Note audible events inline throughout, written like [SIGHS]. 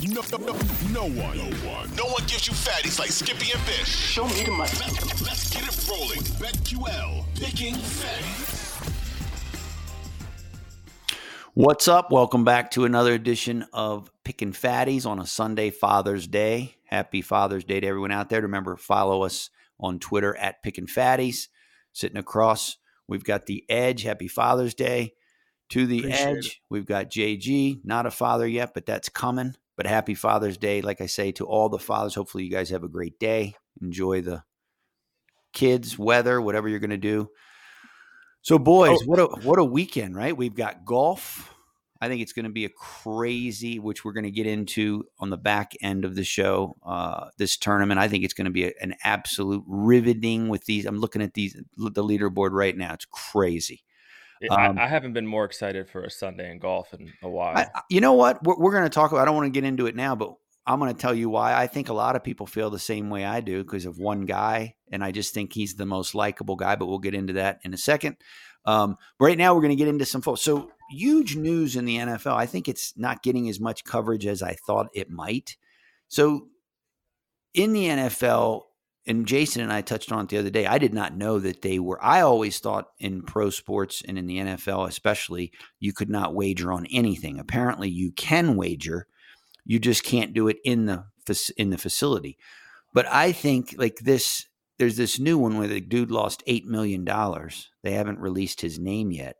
No, no, no, no one, no one, no one gives you fatties like Skippy and Bish. Show me the money. Let's, let's get it rolling. BetQL, picking fatties. What's up? Welcome back to another edition of Picking Fatties on a Sunday Father's Day. Happy Father's Day to everyone out there. Remember, follow us on Twitter at Picking Fatties. Sitting across, we've got the Edge. Happy Father's Day to the Appreciate Edge. it. We've got JG, not a father yet, but that's coming. But happy Father's Day, like I say to all the fathers. Hopefully, you guys have a great day. Enjoy the kids, weather, whatever you're going to do. So, boys, Oh. what a what a weekend, right? We've got golf. I think it's going to be a crazy, which we're going to get into on the back end of the show. Uh, this tournament, I think it's going to be a- an absolute riveting with these. I'm looking at these the leaderboard right now. It's crazy. Um, I, I haven't been more excited for a Sunday in golf in a while. I- you know what? We're, we're going to talk about. I don't want to get into it now, but I'm going to tell you why. I think a lot of people feel the same way I do because of one guy, and I just think he's the most likable guy. But we'll get into that in a second. Um, right now, we're going to get into some folks. So huge news in the NFL. I think it's not getting as much coverage as I thought it might. So in the NFL, and Jason and I touched on it the other day. I did not know that they were. I always thought in pro sports and in the NFL, especially, you could not wager on anything. Apparently, you can wager. You just can't do it in the in the facility. But I think like this, there's this new one where the dude lost eight million dollars. They haven't released his name yet.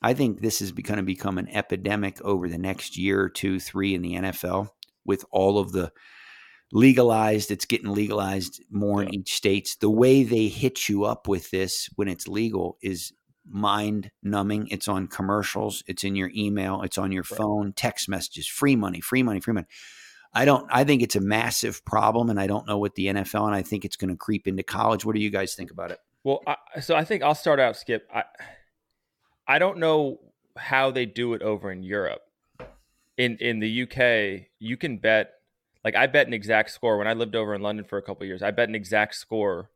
I think this is going to become an epidemic over the next year or two, three in the NFL with all of the legalized. It's getting legalized more in each states. The way they hit you up with this when it's legal is mind numbing. It's on commercials. It's in your email. It's on your Right. phone, text messages, free money, free money, free money. I don't. I think it's a massive problem, and I don't know what the NFL, and I think it's going to creep into college. What do you guys think about it? well, I, so I think I'll start out, Skip. I, I don't know how they do it over in Europe. In in the UK, you can bet. Like I bet an exact score when I lived over in London for a couple years. I bet an exact score,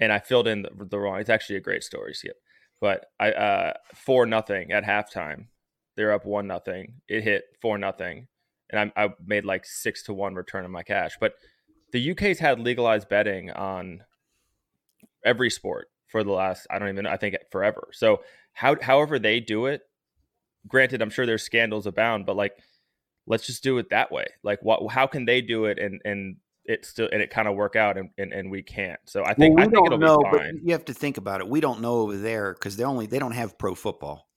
and I filled in the, the wrong. It's actually a great story, Skip. But I uh four nothing at halftime. They're up one nothing. It hit four nothing, and I, I made like six to one return on my cash. But the UK's had legalized betting on every sport for the last I don't even I think forever. So how however they do it, granted I'm sure there's scandals abound, but like let's just do it that way. Like what how can they do it and and it still and it kind of work out and, and and we can't. So I think Well, I we think it'll don't know, be but fine. you have to think about it. We don't know over there because they only they don't have pro football.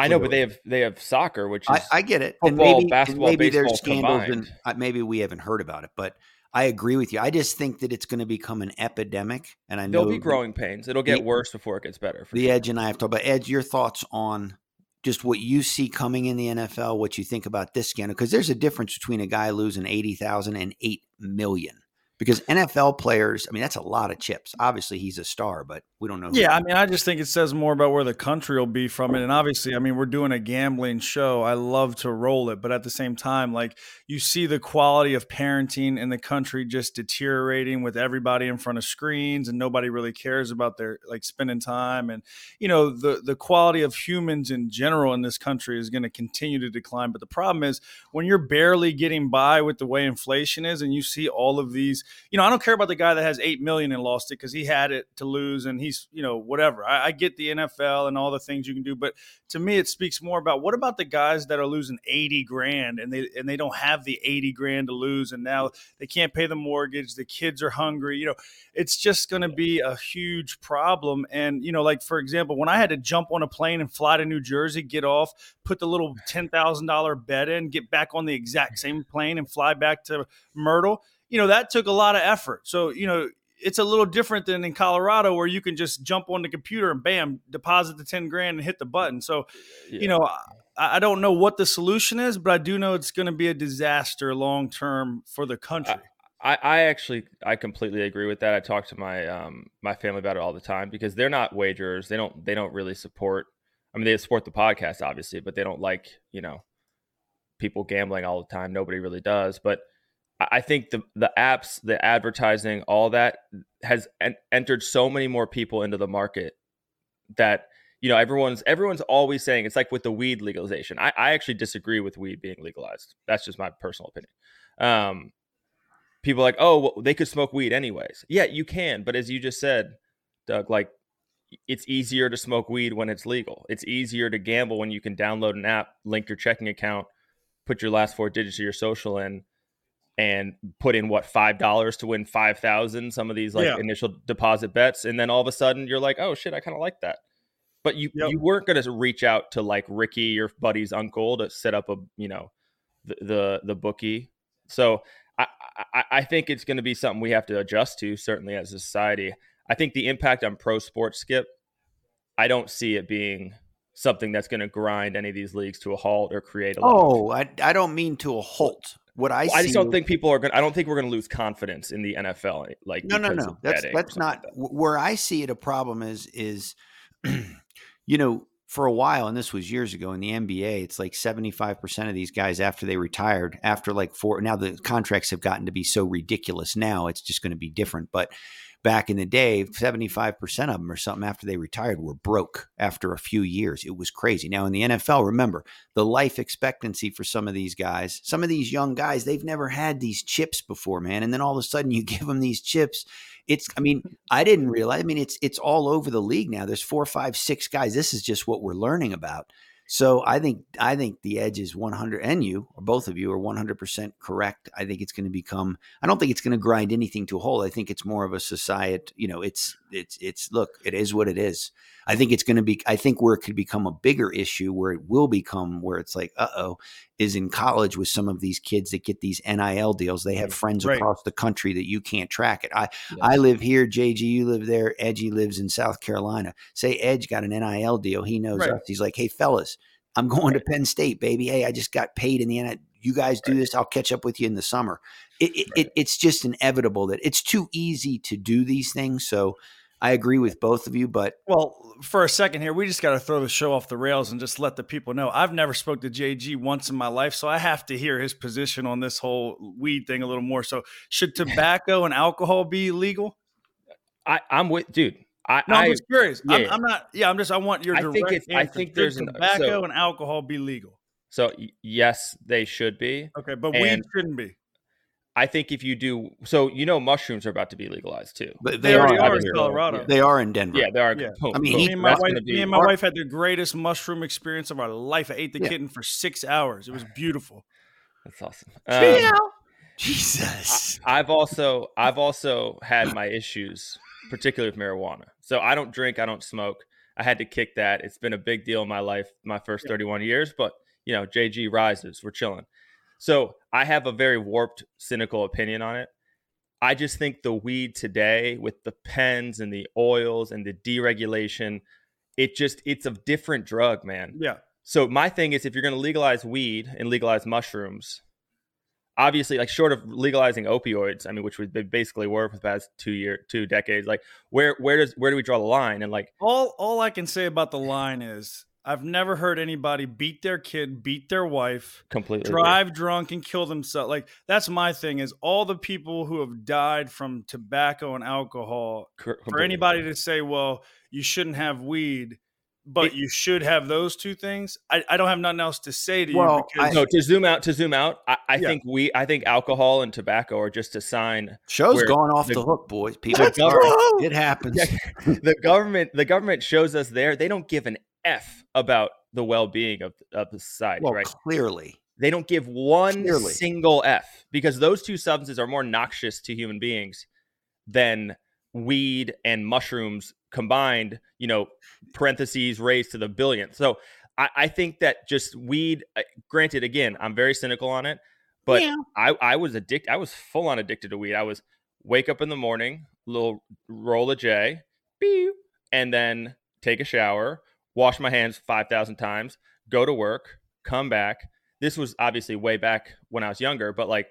I know, but they have they have soccer, which is I, I get it. and football, maybe, and basketball, maybe there's scandals, combined. uh, maybe we haven't heard about it. But I agree with you. I just think that it's going to become an epidemic, and I know there'll be growing pains. It'll get the- worse before it gets better. For The sure. Edge and I have talked about Edge. Your thoughts on just what you see coming in the NFL? What you think about this scandal? Because there's a difference between a guy losing eighty thousand and eight million. Because NFL players, I mean, that's a lot of chips. Obviously, he's a star, but we don't know. Yeah, I mean, I just think it says more about where the country will be from it. And obviously, I mean, we're doing a gambling show. I love to roll it, but at the same time, like you see the quality of parenting in the country just deteriorating with everybody in front of screens and nobody really cares about their like spending time and you know the the quality of humans in general in this country is going to continue to decline. But the problem is when you're barely getting by with the way inflation is and you see all of these you know, I don't care about the guy that has eight million and lost it because he had it to lose and he's, you know, whatever. I, I get the NFL and all the things you can do, but to me, it speaks more about what about the guys that are losing eighty grand and they and they don't have the eighty grand to lose and now they can't pay the mortgage, the kids are hungry. You know, it's just going to be a huge problem. And you know, like for example, when I had to jump on a plane and fly to New Jersey, get off, put the little ten thousand dollar bet in, get back on the exact [LAUGHS] same plane and fly back to Myrtle you know that took a lot of effort so you know it's a little different than in colorado where you can just jump on the computer and bam deposit the 10 grand and hit the button so Yeah. you know I, I don't know what the solution is but i do know it's going to be a disaster long term for the country I, I actually I completely agree with that. I talk to my um my family about it all the time because they're not wagers. They don't they don't really support I mean they support the podcast obviously, but they don't like, you know, people gambling all the time. Nobody really does. But I think the the apps, the advertising, all that has en- entered so many more people into the market that you know, everyone's everyone's always saying it's like with the weed legalization. I, I actually disagree with weed being legalized. That's just my personal opinion. Um, people like, oh, well, they could smoke weed anyways. Yeah, you can, but as you just said, Doug, like it's easier to smoke weed when it's legal. It's easier to gamble when you can download an app, link your checking account, put your last four digits of your social in, and put in what five dollars to win five thousand. Some of these like Yeah. initial deposit bets, and then all of a sudden you're like, oh shit, I kind of like that. But you Yep. you weren't going to reach out to like Ricky, your buddy's uncle, to set up a you know the the, the bookie. So I, I I think it's going to be something we have to adjust to certainly as a society. I think the impact on pro sports skip, I don't see it being something that's going to grind any of these leagues to a halt or create a Oh, I, I don't mean to a halt. What I Well, I just don't think people are going. to I don't think we're going to lose confidence in the NFL. Like no, no, no. That's that's not like that. where I see it. A problem is is, [CLEARS THROAT] you know, for a while, and this was years ago in the NBA, it's like seventy five percent of these guys after they retired, after like four. Now the contracts have gotten to be so ridiculous. Now it's just going to be different, but. Back in the day, 75% of them or something after they retired were broke after a few years. It was crazy. Now, in the NFL, remember the life expectancy for some of these guys, some of these young guys, they've never had these chips before, man. And then all of a sudden you [LAUGHS] give them these chips. It's, I mean, I didn't realize, I mean, it's, it's all over the league now. There's four, five, six guys. This is just what we're learning about. So I think, I think the edge is 100 and you or both of you are 100% correct. I think it's going to become, I don't think it's going to grind anything to a hole. I think it's more of a society, you know, it's, it's, it's, look, it is what it is. I think it's going to be, I think where it could become a bigger issue, where it will become where it's like, uh oh, is in college with some of these kids that get these NIL deals. They have friends Right. across the country that you can't track it. I. I live here, JG, you live there, Edgy lives in South Carolina. Say Edge got an NIL deal. He knows Right. us. He's like, hey, fellas, I'm going to Penn State, baby. Hey, I just got paid in the NIL. You guys do Right. this. I'll catch up with you in the summer. It, it, Right. it, it's just inevitable that it's too easy to do these things. So I agree with both of you, but Well, for a second here, we just got to throw the show off the rails and just let the people know. I've never spoke to JG once in my life, so I have to hear his position on this whole weed thing a little more. So, should tobacco and alcohol be legal? I, I'm with dude. I, No, I'm I just curious. yeah, I'm. I'm not. Yeah, I'm just. I want your I direct think it's- I answer. think Should there's an- tobacco so- and alcohol be legal. so yes, they should be. Okay, but weed shouldn't be. I think if you do, so you know, mushrooms are about to be legalized too. but They, they, already are. are in here. Colorado. They are in Denver. Yeah, they are. Yeah. Boom, I mean, boom. Me and my wife, be me and my our- wife had the greatest mushroom experience of our life. I ate the Yeah. kitten for six hours. It was beautiful. That's awesome. Um, Jesus. I've also I've also had my issues, particularly with marijuana. So I don't drink, I don't smoke. I had to kick that. It's been a big deal in my life, my first Yeah. 31 years, but you know, JG rises, we're chilling. So I have a very warped, cynical opinion on it. I just think the weed today with the pens and the oils and the deregulation, it just it's a different drug, man. Yeah. So my thing is, if you're going to legalize weed and legalize mushrooms, obviously, like short of legalizing opioids, I mean, which we basically were for the past two year, two decades, like where where does where do we draw the line? And like, All all I can say about the line is I've never heard anybody beat their kid, beat their wife, completely agree. drive drunk and kill themselves. Like that's my thing is all the people who have died from tobacco and alcohol. Cor- For anybody agree. to say, well, you shouldn't have weed, but It- you should have those two things. I, I don't have nothing else to say to Well, you because no to zoom out to zoom out. I, I Yeah. think we I think alcohol and tobacco are just a sign. Show's where going off the- the, hook, boys. People, Let's it happens. [LAUGHS] Yeah. the government the government shows us there they don't give an f about the well-being of, of the society Well, right clearly. they don't give one Clearly. single f because those two substances are more noxious to human beings than weed and mushrooms combined you know parentheses raised to the billionth so i, I think that just weed granted again i'm very cynical on it but Yeah. I, I was addicted i was full on addicted to weed i was wake up in the morning little roll a j beep, and then take a shower wash my hands 5000 times go to work come back this was obviously way back when I was younger, but like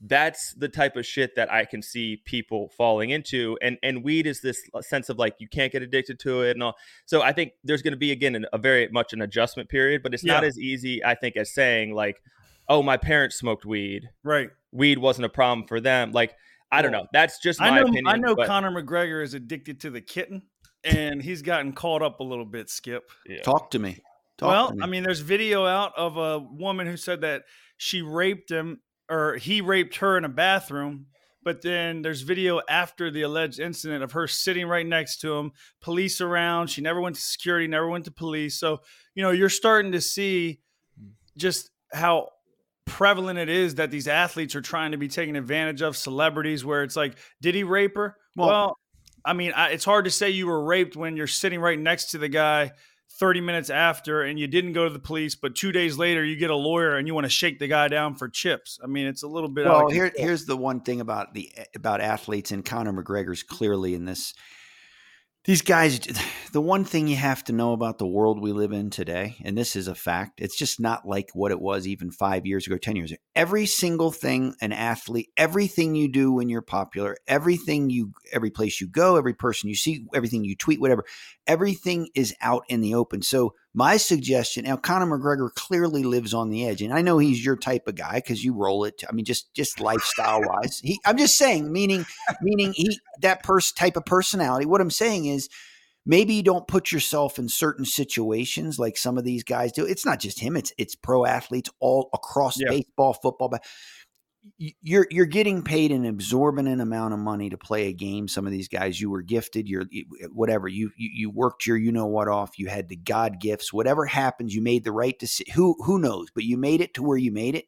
that's the type of shit that I can see people falling into. And and weed is this uh, sense of like you can't get addicted to it and all. So I think there's going to be again an, a very much an adjustment period, but it's not as easy I think as saying like, oh my parents smoked weed, right. weed wasn't a problem for them. Like I don't know. That's just my I know opinion. I know but- Conor McGregor is addicted to the kitten. And he's gotten caught up a little bit. Skip. Yeah. Talk to me. Talk well, to me. I mean, there's video out of a woman who said that she raped him or he raped her in a bathroom. But then there's video after the alleged incident of her sitting right next to him, police around. She never went to security, never went to police. So, you know, you're starting to see just how prevalent it is that these athletes are trying to be taken advantage of celebrities where it's like, did he rape her? Well- Well, I mean, I, it's hard to say you were raped when you're sitting right next to the guy 30 minutes after and you didn't go to the police, but two days later you get a lawyer and you want to shake the guy down for chips. I mean, it's a little bit. well, here, here's the one thing about the about athletes and Conor McGregor's clearly in this. These guys, the one thing you have to know about the world we live in today, and this is a fact, it's just not like what it was even five years ago, 10 years ago. Every single thing an athlete, everything you do when you're popular, everything you, every place you go, every person you see, everything you tweet, whatever, everything is out in the open. So my suggestion now, Conor McGregor clearly lives on the edge, and I know he's your type of guy because you roll it. I mean, just just lifestyle wise, he. I'm just saying, meaning meaning he that person type of personality. What I'm saying is. Maybe you don't put yourself in certain situations like some of these guys do. It's not just him; it's it's pro athletes all across Yeah. baseball, football. But you're you're getting paid an exorbitant amount of money to play a game. Some of these guys, you were gifted. You're whatever you you, you worked your you know what off. You had the God gifts. Whatever happens, you made the right decision. Who who knows? But you made it to where you made it.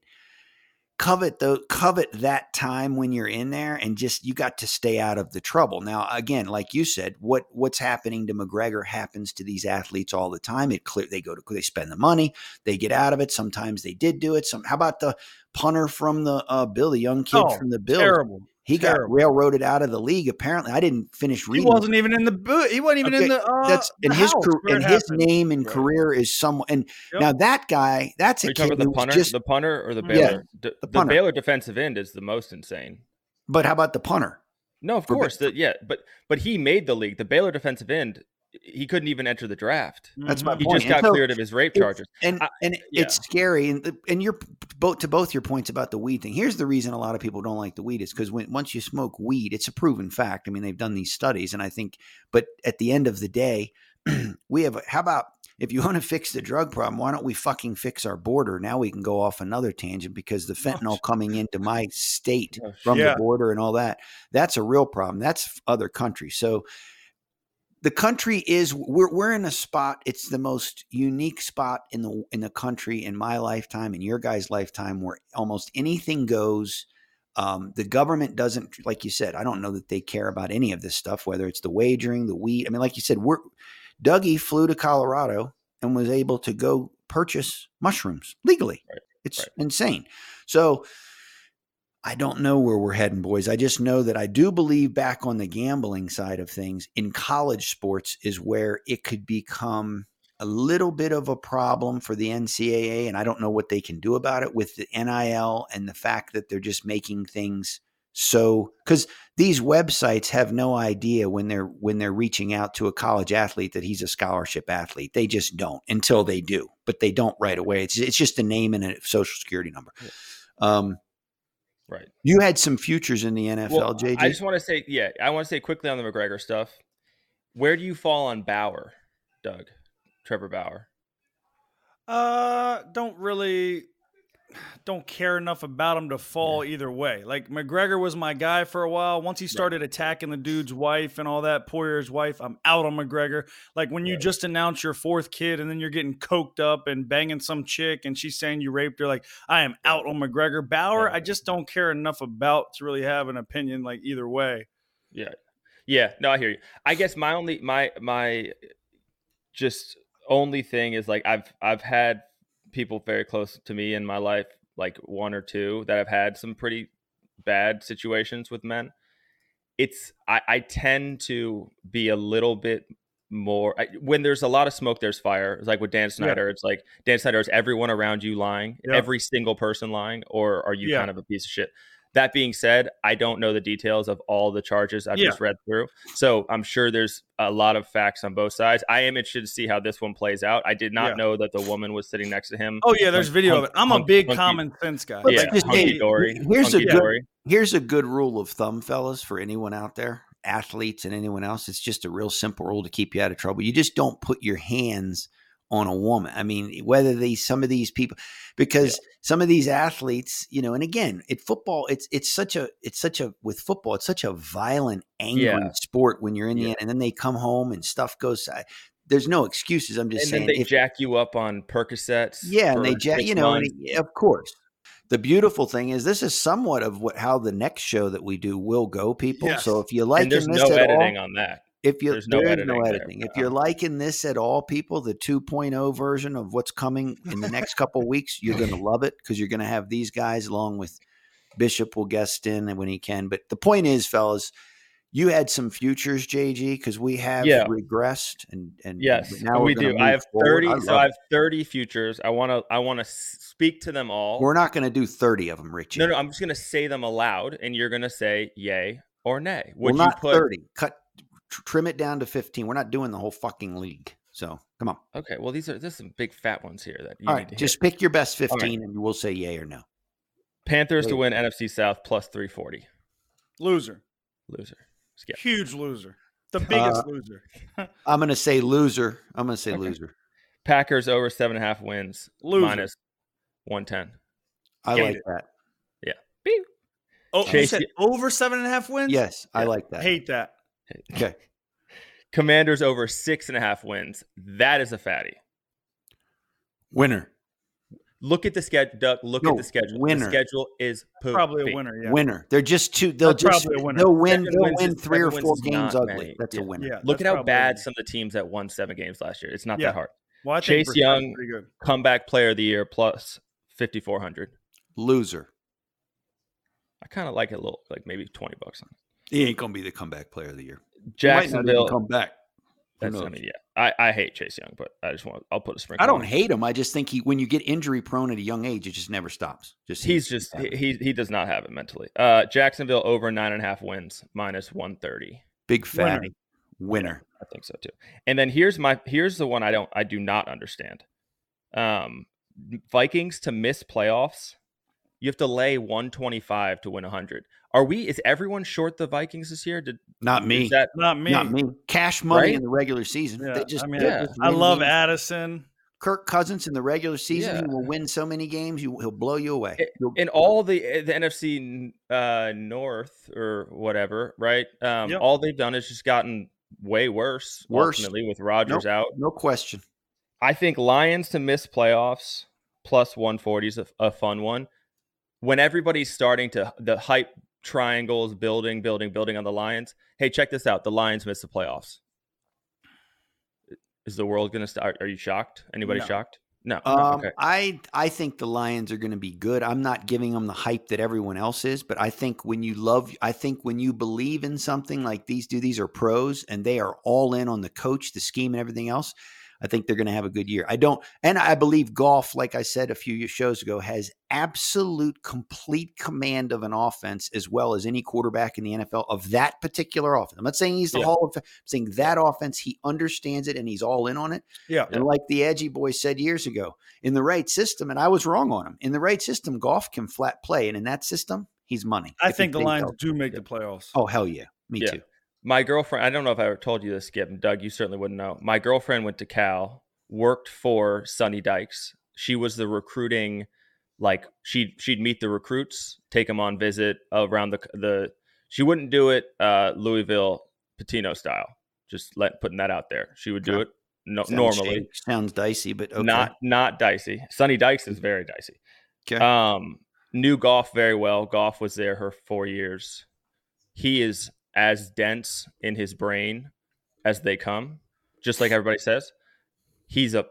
Covet the covet that time when you're in there, and just you got to stay out of the trouble. Now, again, like you said, what what's happening to McGregor happens to these athletes all the time. It clear they go to they spend the money, they get out of it. Sometimes they did do it. Some how about the punter from the uh, Bill, the young kid Oh, from the Bill. terrible. He got railroaded out of the league. Apparently, I didn't finish reading. He wasn't even in the boot. He wasn't even Okay, in the. Uh, That's the and his house car- where and his happened. name and Right. career is someone. And Yep. now that guy, that's Are a you kid the punter, just. the punter, or the Baylor? the, the the punter. Baylor defensive end is the most insane. but how about the punter? No, of course, the, yeah, but but he made the league. The Baylor defensive end, he couldn't even enter the draft. That's my Mhm. He point. just got so cleared of his rape charges. and I- and yeah. it's scary and and you're both to both your points about the weed thing here's the reason a lot of people don't like the weed is because when once you smoke weed it's a proven fact i mean they've done these studies and i think but at the end of the day [CLEARS THROAT] we have how about if you [LAUGHS] want to fix the drug problem why don't we fucking fix our border now we can go off another tangent because the fentanyl coming into my state from Yeah. the border and all that that's a real problem that's other countries so the country is we're we're in a spot it's the most unique spot in the in the country in my lifetime in your guys lifetime where almost anything goes. Um, the government doesn't like you said i don't know that they care about any of this stuff whether it's the wagering the weed i mean like you said we're dougie flew to colorado and was able to go purchase mushrooms legally. Right, it's right. insane. So I don't know where we're heading, boys. I just know that I do believe back on the gambling side of things in college sports is where it could become a little bit of a problem for the NCAA. And I don't know what they can do about it with the NIL and the fact that they're just making things so because these websites have no idea when they're when they're reaching out to a college athlete that he's a scholarship athlete they just don't until they do but they don't right away it's, it's just a name and a social security number Yeah. um, Right. you had some futures in the NFL, Well, JJ. I just want to say, yeah, I want to say quickly on the McGregor stuff. Where do you fall on Bauer, Doug? Trevor Bauer. Uh, don't really don't care enough about him to fall either way. Like McGregor was my guy for a while. Once he started attacking the dude's wife and all that, Poirier's wife, I'm out on McGregor. Like when you Right. just announce your fourth kid and then you're getting coked up and banging some chick and she's saying you raped her, like I am out on McGregor. Bauer, Yeah. I just don't care enough about to really have an opinion like either way. Yeah. Yeah. No, I hear you. I guess my only my my just only thing is like I've I've had people very close to me in my life, like one or two, that have had some pretty bad situations with men. It's I, I tend to be a little bit more I, when there's a lot of smoke, there's fire. It's like with Dan Snyder. It's like Dan Snyder is everyone around you lying, Yeah. every single person lying, or are you Yeah. kind of a piece of shit? That being said, I don't know the details of all the charges I've Yeah. just read through. So I'm sure there's a lot of facts on both sides. I am interested to see how this one plays out. I did not Yeah. know that the woman was sitting next to him. Oh yeah, there's Hunk- video of it. I'm a big hunky- common sense guy. Let's yeah, Like, just- hey, dory. here's a good- dory. Here's a good rule of thumb, fellas, for anyone out there. athletes and anyone else. It's just a real simple rule to keep you out of trouble. You just don't put your hands on a woman. I mean, whether these some of these people because yeah. some of these athletes, you know, and again, it football, it's it's such a it's such a with football, it's such a violent, angry yeah. sport when you're in the end, and then they come home and stuff goes. There's no excuses. I'm just and saying. they if, jack you up on Percocets. Yeah, and they jack, you know, and, of course. The beautiful thing is this is somewhat of what how the next show that we do will go, people. Yes. So if you like, and there's no editing all, on that if you there's no editing, no editing. if you're liking this at all, people, the 2.0 version of what's coming in the next couple weeks, you're going [LAUGHS] to love it because you're going to have these guys along with Bishop will guest in when he can. But the point is, fellas, you had some futures, JG, because we have yeah. regressed and and yes, now we do. I have thirty, I so I have thirty futures. I want to I want to speak to them all. We're not going to do thirty of them, Richie. No, no, I'm just going to say them aloud, and you're going to say yay or nay. Would well, you put, thirty. Cut trim it down to 15. We're not doing the whole fucking league. So come on. Okay. Well, these are there's some big fat ones here that you All right, just hit. pick your best 15 right. and we'll say yay or no. Panthers Wait. to win NFC South plus 340. Loser. Loser. Skip. Huge loser. The biggest uh, loser. [LAUGHS] I'm going to say loser. I'm going to say okay. loser. Packers over seven and a half wins. Loser. Minus 110. I Hate like it. that. Yeah. Beep. Oh, Chase, you said over seven and a half wins? Yes, yeah. I like that. Hate that. Okay. [LAUGHS] Commanders over six and a half wins. That is a fatty. Winner. Look at the schedule, Duck. Look no, at the schedule. Winner. The schedule is poopy. probably a winner. Yeah. Winner. They're just two. They'll That's just they'll win. They'll win three or four games ugly. Many. That's yeah. a winner. Yeah, Look at how bad some of the teams that won seven games last year. It's not that hard. Well, Chase Young, comeback player of the year plus fifty four hundred. Loser. I kind of like it a little, like maybe twenty bucks on it. He ain't gonna be the comeback player of the year. Jacksonville come back. That's I mean, yeah. I, I hate Chase Young, but I just want I'll put a sprinkle. I don't hate him. I just think he when you get injury prone at a young age, it just never stops. Just he's just he, he he does not have it mentally. Uh, Jacksonville over nine and a half wins minus one thirty. Big fatty winner. winner. I think so too. And then here's my here's the one I don't I do not understand. Um, Vikings to miss playoffs you have to lay 125 to win 100. Are we? Is everyone short the Vikings this year? Did not me? That, not me. Not me. Cash money right? in the regular season. Yeah, just, I mean, yeah. I love Addison. Kirk Cousins in the regular season, yeah. he will win so many games, you, he'll blow you away. In all the eh, the NFC uh, North or whatever, right? Um, yep. All they've done is just gotten way worse. Worse, ultimately, with Rodgers nope, out. No question. I think Lions to miss playoffs plus 140 is a, a fun one when everybody's starting to the hype triangles building, building, building on the Lions. Hey, check this out: the Lions missed the playoffs. Is the world going to start? Are you shocked? Anybody no. shocked? No. Um, okay. I I think the Lions are going to be good. I'm not giving them the hype that everyone else is, but I think when you love, I think when you believe in something like these do, these are pros and they are all in on the coach, the scheme, and everything else. I think they're going to have a good year. I don't, and I believe Goff, like I said a few shows ago, has absolute complete command of an offense as well as any quarterback in the NFL of that particular offense. I'm not saying he's the yeah. Hall of I'm saying that offense, he understands it and he's all in on it. Yeah. And like the edgy boy said years ago, in the right system, and I was wrong on him, in the right system, Goff can flat play. And in that system, he's money. I think the Lions do make the playoffs. Oh, hell yeah. Me yeah. too my girlfriend, I don't know if I ever told you this, Skip, and Doug, you certainly wouldn't know. My girlfriend went to Cal, worked for Sonny Dykes. She was the recruiting, like she'd she'd meet the recruits, take them on visit around the the. She wouldn't do it uh, Louisville Pitino style. Just let putting that out there. She would do it no, sounds normally. Sounds dicey, but okay. not not dicey. Sonny Dykes is very dicey. Okay. Um, knew Goff very well. Goff was there her four years. He is as dense in his brain as they come, just like everybody says. He's a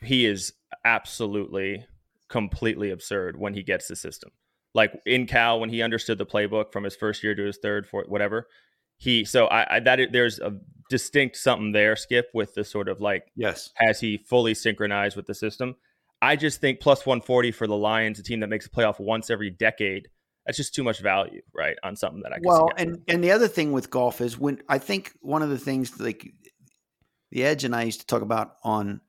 he is absolutely completely absurd when he gets the system. Like in Cal, when he understood the playbook from his first year to his third, fourth, whatever. He so I, I that there's a distinct something there, Skip, with the sort of like yes, has he fully synchronized with the system? I just think plus 140 for the Lions, a team that makes a playoff once every decade, that's just too much value, right, on something that I can well, and and the other thing with Goff is when I think one of the things like the Edge and I used to talk about on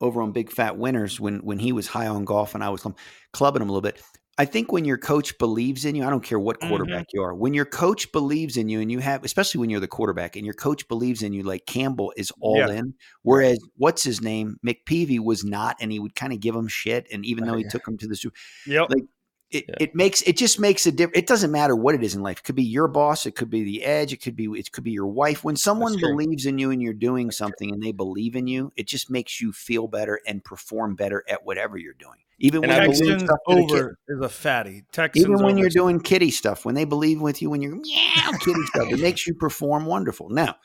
over on Big Fat Winners when when he was high on Goff and I was clubbing him a little bit. I think when your coach believes in you, I don't care what mm-hmm. quarterback you are. When your coach believes in you, and you have, especially when you're the quarterback, and your coach believes in you, like Campbell is all Yeah. in. Whereas what's his name, McPeavy was not, and he would kind of give him shit. And even though he took him to the Super, Yep. Like, it, Yeah. it makes it just makes a difference. It doesn't matter what it is in life. It could be your boss. It could be the edge. It could be it could be your wife. When someone believes in you and you're doing something and they believe in you, it just makes you feel better and perform better at whatever you're doing. Even And when I you're doing Texans stuff to the over is a fatty. Texans even when you're doing kitty stuff, when they believe with you, when you're meow kitty stuff, it makes you perform wonderful. Now,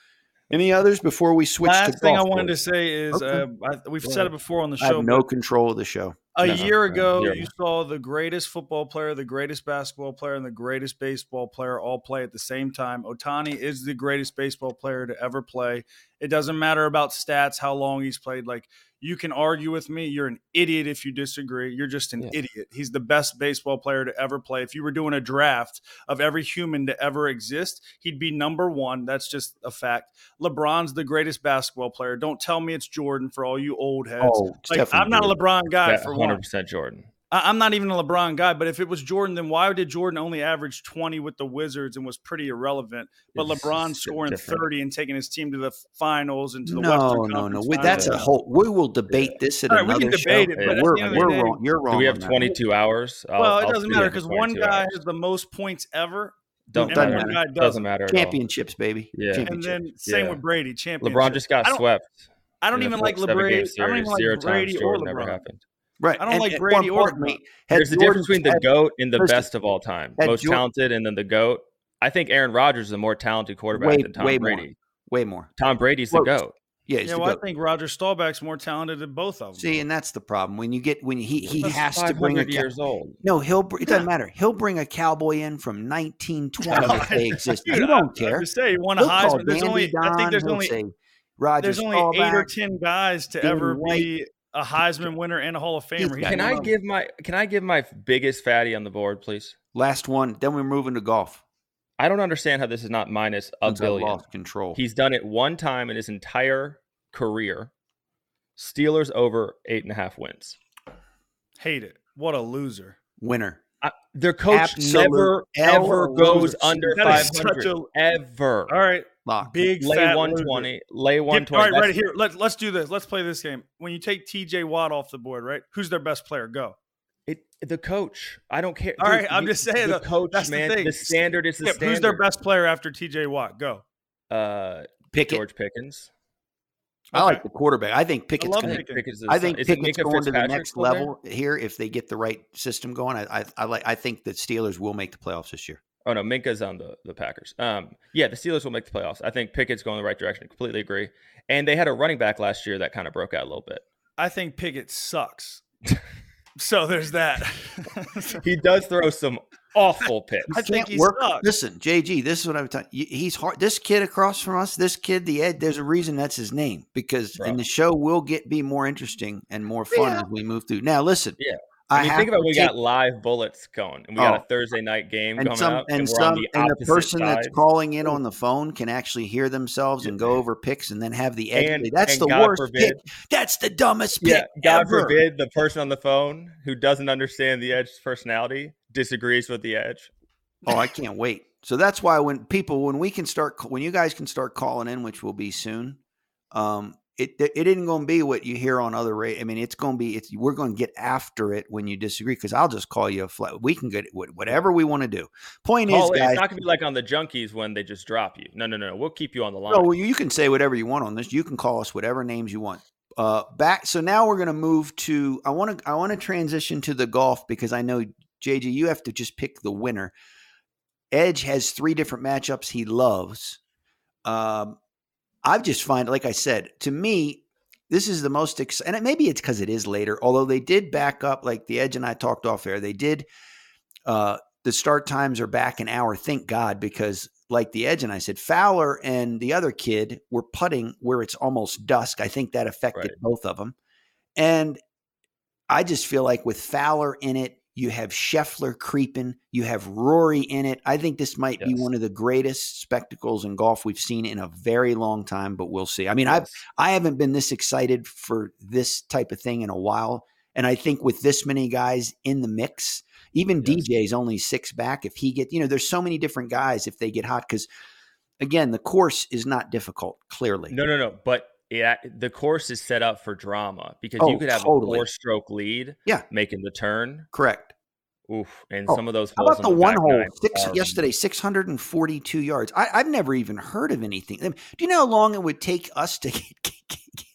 any others before we switch Last thing I wanted to say is Okay. uh, I, we've said it before on the I show. have no control of the show a no, year ago, no, you saw the greatest football player, the greatest basketball player, and the greatest baseball player all play at the same time. Ohtani is the greatest baseball player to ever play. It doesn't matter about stats, how long he's played. Like, you can argue with me. You're an idiot if you disagree. You're just an yeah. idiot. He's the best baseball player to ever play. If you were doing a draft of every human to ever exist, he'd be number one. That's just a fact. LeBron's the greatest basketball player. Don't tell me it's Jordan for all you old heads. Oh, like, I'm not a LeBron guy for one. 100 percent Jordan. I- am not even a LeBron guy, but if it was Jordan, then why did Jordan only average 20 with the Wizards and was pretty irrelevant? But it's LeBron scoring different. 30 and taking his team to the finals and to the no, Western no, Conference no, no. That's a whole. We will debate yeah. this at another we can debate show. It, we're, we're day, wrong. You're wrong. Do we have 22 hours? I'll, well, it I'll doesn't matter because one guy hours. has the most points ever, don't matter. Doesn't. doesn't matter. Championships, baby. Yeah. Championships. And then same yeah. with Brady. Championships. LeBron just got swept. I don't even like LeBron. I don't even like Brady or LeBron happened. right. I don't and, like Brady more or importantly, had There's a difference between the goat and the best of all time. Most Jor- talented and then the goat. I think Aaron Rodgers is a more talented quarterback Way- than Tom way more. Brady. way more. Tom Brady's the Close. goat. Yeah, Yeah, well, I think Roger Staubach's more talented than both of them. See, and that's the problem when you get when he he That's has to bring a 500 cow- years old. no he'll it doesn't Yeah. matter he'll bring a cowboy in from [LAUGHS] 1920 if they exist. Dude, you don't I care. just say he won a He'll Heisman. There's Dandy only, I think there's only say Roger there's only eight or ten guys to Danny ever White. be a Heisman winner and a Hall of Famer. He's Can I of give my Can I give my biggest fatty on the board, please? Last one. Then we're moving to golf. I don't understand how this is not minus a Since I billion. lost control. He's done it one time in his entire career. Steelers over eight and a half wins. Hate it. What a loser. winner. I, their coach Absolute never L ever loser. goes under That five is such hundred a- ever. All right, Lock. big lay fat one loser. lay Give- one All twenty. right, right here. Let's let's do this. Let's play this game. When you take T.J. Watt off the board, right? Who's their best player? Go. It, the coach. I don't care. All Dude, right, I'm you- just saying, The though, coach, that's the man. thing. The, standard is the Skip, standard. who's their best player after T.J. Watt? Go. Uh, Pickett. George Pickens. I like the quarterback. I think Pickett's love going I to think Pickens. Pickens is. I think is Pickett's going to the next still there? level here if they get the right system going. I, I, I like. I think the Steelers will make the playoffs this year. Oh no, Minkah's on the the Packers. Um, yeah, the Steelers will make the playoffs. I think Pickett's going the right direction. I completely agree. And they had a running back last year that kind of broke out a little bit. I think Pickett sucks. [LAUGHS] so there's that. [LAUGHS] He does throw some awful picks. I think he work. sucks. Listen, JG, this is what I'm talking. He's hard. This kid across from us, this kid, the Ed. There's a reason that's his name because, Bro. and the show will get be more interesting and more fun Yeah. as we move through. Now, listen. Yeah. I, I mean, think about we take- got live bullets going, and we got Oh. a Thursday night game and coming some up, and, we're some the and the person that's calling in on the phone can actually hear themselves and go over picks and then have the edge. And- that's and the God worst forbid- pick. That's the dumbest pick Yeah, God ever. forbid the person on the phone who doesn't understand the Edge's personality disagrees with the Edge. Oh, I can't wait. So that's why when people, when we can start, when you guys can start calling in, which will be soon, um, it it isn't going to be what you hear on other rate. I mean, it's going to be. It's we're going to get after it when you disagree because I'll just call you a flat. We can get it, whatever we want to do. Point Call is, it. guys. It's not gonna be like on the junkies when they just drop you. No, no, no. We'll keep you on the line. No, well, you can say whatever you want on this. You can call us whatever names you want. Uh, back. So now we're going to move to. I want to. I want to transition to the golf because I know JJ. You have to just pick the winner. Edge has three different matchups he loves. Um, I've just find, like I said, to me, this is the most ex- and it, maybe it's because it is later. Although they did back up, like the Edge and I talked off air, they did. Uh, the start times are back an hour. Thank God, because like the Edge and I said, Fowler and the other kid were putting where it's almost dusk. I think that affected Right. both of them, and I just feel like with Fowler in it, you have Scheffler creeping, you have Rory in it. I think this might be one of the greatest spectacles in golf we've seen in a very long time, but we'll see. I mean, I've I haven't been this excited for this type of thing in a while. And I think with this many guys in the mix, Even Yes. DJ is only six back. If he get, you know, there's so many different guys if they get hot because, again, the course is not difficult. Clearly, No, no, no. But yeah, the course is set up for drama because Oh, you could have totally. a four-stroke lead, Yeah. making the turn. correct. Oof, and Oh, some of those. How holes about on the one hole six are- yesterday, six hundred and forty-two yards? I, I've never even heard of anything. I mean, do you know how long it would take us to [LAUGHS] get? get,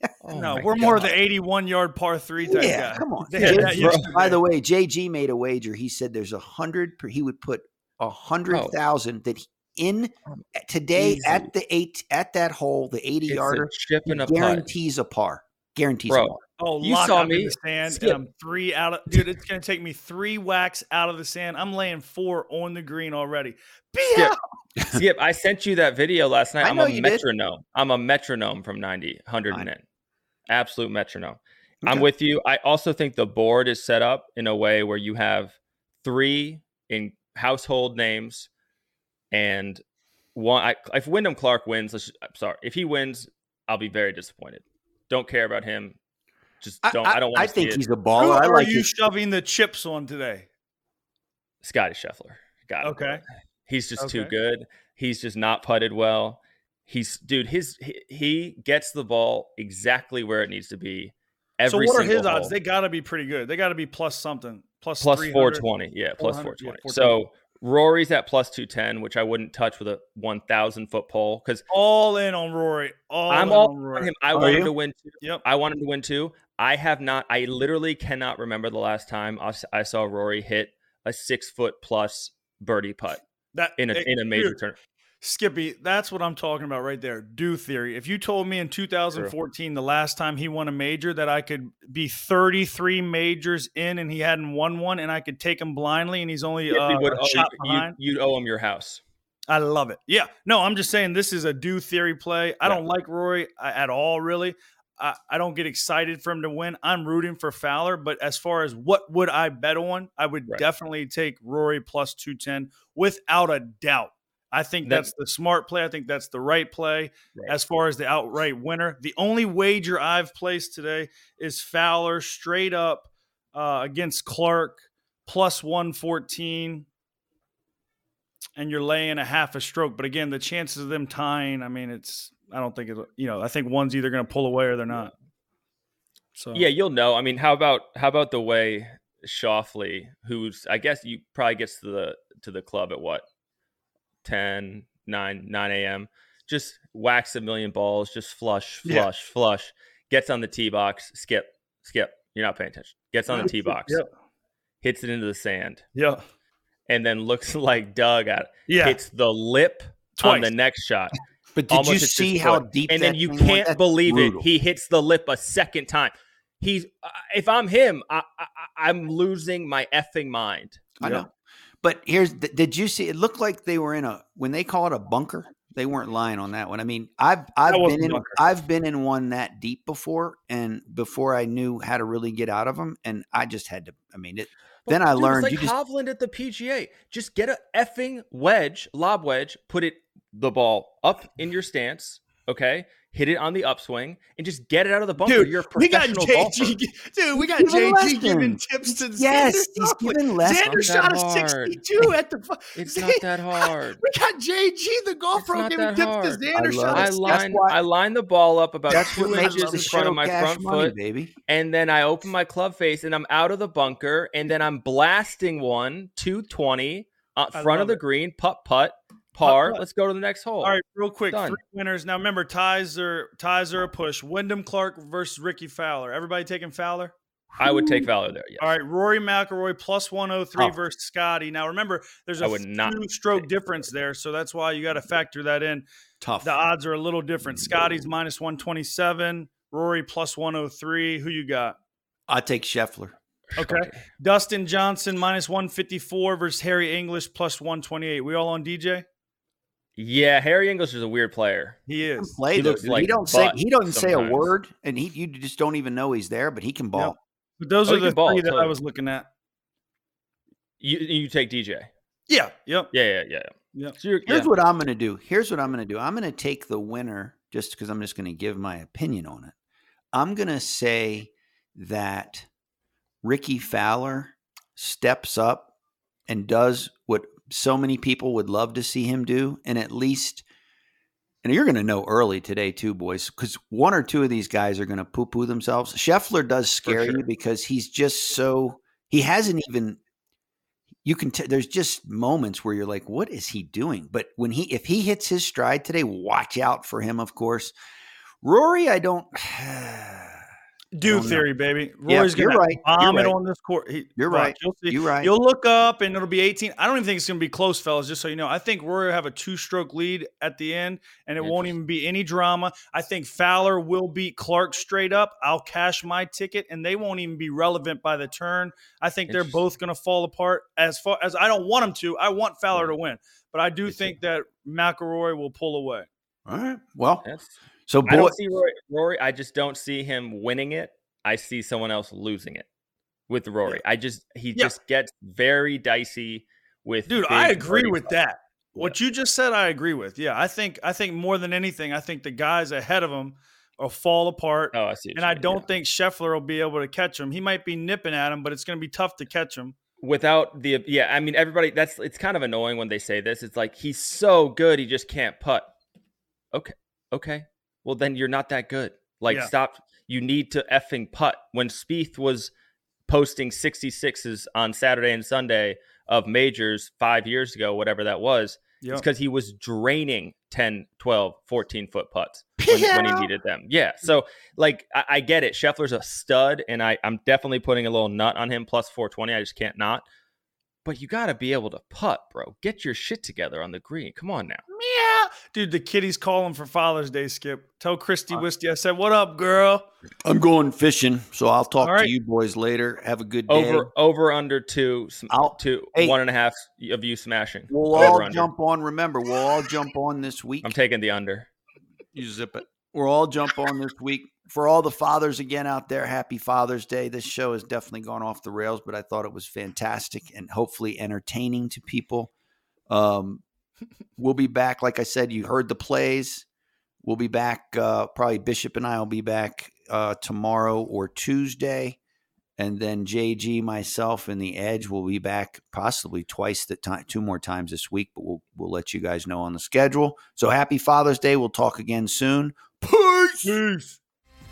get Oh no, we're more God. the 81 yard par three type yeah, guy. come on. [LAUGHS] They had J- that By the way, JG made a wager. He said there's a hundred. per- He would put a hundred thousand thousand that he- in um, eh, today Easy. at the eight at that hole, the eighty It's a yarder chip and a putt. guarantees a par. Guarantees a par. Oh, You lock saw me the sand, skip. and I'm three out of. Dude, it's gonna take me three whacks out of the sand. I'm laying four on the green already. Be Skip. Skip, I sent you that video last night. I I'm a you did. metronome. I'm a metronome from 90, 100 and in. Absolute metronome. I'm with you. I also think the board is set up in a way where you have three in household names and one. I, if Wyndham Clark wins, let's I'm sorry. If he wins, I'll be very disappointed. Don't care about him. Just don't. I, I, don't want I to see think it. he's a Who baller. I are you his, shoving the chips on today? Scottie Scheffler. Got it. Okay. He's just too good. He's just not putted well. He's dude. His he, he gets the ball exactly where it needs to be. Every so what are single his odds? They got to be pretty good. They got to be plus something. Plus, plus four twenty. Yeah, plus 400, four yeah, 420. so Rory's at plus two ten, which I wouldn't touch with a one thousand foot pole because All in on Rory. All I'm in all on on Rory. him. I Are want him to win. Too. Yep. I want him to win too. I have not. I literally cannot remember the last time I saw Rory hit a six foot plus birdie putt That in a eh, in a major dude, tournament. Skippy, that's what I'm talking about right there. Do theory. If you told me in 2014, the last time he won a major, that I could be 33 majors in and he hadn't won one, and I could take him blindly and he's only he uh, would shot you, behind, you'd owe him your house. I love it. Yeah. No, I'm just saying this is a do theory play. I Yeah. don't like Rory uh, at all, really. I, I don't get excited for him to win. I'm rooting for Fowler, but as far as what would I bet on, I would Right. definitely take Rory plus 210 without a doubt. I think That- that's the smart play. I think that's the right play Right. as far as the outright winner. The only wager I've placed today is Fowler straight up uh, against Clark plus 114 and you're laying a half a stroke. But again, the chances of them tying, I mean, it's I don't think it. You know, I think one's either going to pull away or they're not. So Yeah, you'll know. I mean, how about how about the way Shoffley, who's I guess you probably gets to the to the club at what 10, 9, 9 a.m. Just whacks a million balls, just flush, Yeah. flush, flush. Gets on the tee box, skip, skip. You're not paying attention. Gets on the tee box, Yep. hits it into the sand, yeah, and then looks [LAUGHS] like Doug at it. yeah. hits the lip Twice. on the next shot. [LAUGHS] but did almost you see how foot. deep? and that then you can't That's believe brutal. it. He hits the lip a second time. He's uh, if I'm him, I, I, I'm losing my effing mind. I Yeah. know. But here's did you see it looked like they were in a when they call it a bunker, they weren't lying on that one. I mean, I've I've been in bunker. I've been in one that deep before and before I knew how to really get out of them and I just had to I mean it then I dude, learned It's you like just Hovland at the PGA. Just get a effing wedge, lob wedge, put it the ball up in your stance. Okay, hit it on the upswing and just get it out of the bunker. Dude, You're a we got JG. golfer. Dude, we got He's JG giving tips to Yes, he's Schauffele. giving lessons. Xander shot that a 62 at the. It's not that hard. [LAUGHS] We got JG, the golf pro, giving tips hard. to I Xander love shot it. I a That's line why- I line the ball up about two inches in front of my front money, foot, baby. and then I open my club face and I'm out of the bunker, and then I'm blasting one 220 uh, front of the it. green, putt putt, par. putt. Let's go to the next hole. All right, real quick, Done. three winners. Now remember, ties are ties are a push. Wyndham Clark versus Rickie Fowler. Everybody taking Fowler. I would take Fowler there. Yes. All right, Rory McIlroy plus 103 Oh. versus Scottie. Now remember, there's a would not few stroke difference there, so that's why you got to factor that in. Tough. The odds are a little different. Scottie's minus 127, Rory plus 103. Who you got? I take Scheffler. Okay. Dustin Johnson minus 154 versus Harris English plus 128. We all on DJ? Yeah, Harris English is a weird player. He is. Play He looks like he don't say he doesn't say a word and he you just don't even know he's there, but he can ball. But those Oh, are the can ball, three that I was looking at. You you take DJ. Yeah. Yep. Yeah, yeah, yeah. Yep. So you're, Here's yeah. what I'm going to do. Here's what I'm going to do. I'm going to take the winner just because I'm just going to give my opinion on it. I'm going to say that Rickie Fowler steps up and does what so many people would love to see him do, and at least, and you're going to know early today too, boys, because one or two of these guys are going to poo poo themselves. Scheffler does scare sure. you because he's just so he hasn't even. You can. T- there's just moments where you're like, "What is he doing?" But when he, if he hits his stride today, watch out for him. Of course, Rory, I don't. [SIGHS] Do Don't know. theory, baby. Yeah, Rory's you're gonna right. You're bomb it right. on this court. He, You're watch, right. You'll see. You're right. You'll look up and it'll be 18. I don't even think it's gonna be close, fellas. Just so you know, I think Rory will have a two-stroke lead at the end, and it won't even be any drama. I think Fowler will beat Clark straight up. I'll cash my ticket, and they won't even be relevant by the turn. I think they're both gonna fall apart. As far as I don't want them to, I want Fowler Yeah. to win, but I do think that McIlroy will pull away. All right. Well, That's, so I don't see Rory, Rory. I just don't see him winning it. I see someone else losing it with Rory. I just he Yeah. just gets very dicey with. Dude, I agree with putt. that. What you just said, I agree with. Yeah, I think I think more than anything, I think the guys ahead of him will fall apart, Oh, I see. and you I mean, don't yeah. think Scheffler will be able to catch him. He might be nipping at him, but it's going to be tough to catch him. without the yeah. I mean, everybody. That's it's kind of annoying when they say this. It's like he's so good, he just can't putt. Okay, okay. Well, then you're not that good. Like, Yeah. stop. You need to effing putt. When Spieth was posting 66s on Saturday and Sunday of majors five years ago, whatever that was, Yeah, It's because he was draining 10, 12, 14 foot putts when, when he needed them. Yeah. So, like, I, I get it. Scheffler's a stud, and I, I'm definitely putting a little nut on him plus 420. I just can't not. But you got to be able to putt, bro. Get your shit together on the green. Come on now. meow, dude. The kitty's calling for Father's Day. Skip, tell Christy Uh, Wisty I said, "What up, girl?" I'm going fishing, so I'll talk All right. to you boys later. Have a good day. Over over under two, sm- I'll- two hey. one and a half of you smashing. We'll Over all under. jump on. Remember, we'll all jump on this week. I'm taking the under. You zip it. We'll all jump on this week. For all the fathers again out there, happy Father's Day. This show has definitely gone off the rails, but I thought it was fantastic and hopefully entertaining to people. Um, we'll be back. Like I said, you heard the plays. We'll be back. Uh, probably Bishop and I will be back uh, tomorrow or Tuesday. And then JG, myself, and the Edge will be back possibly twice the time, two more times this week. But we'll we'll let you guys know on the schedule. So happy Father's Day. We'll talk again soon. Peace. Peace.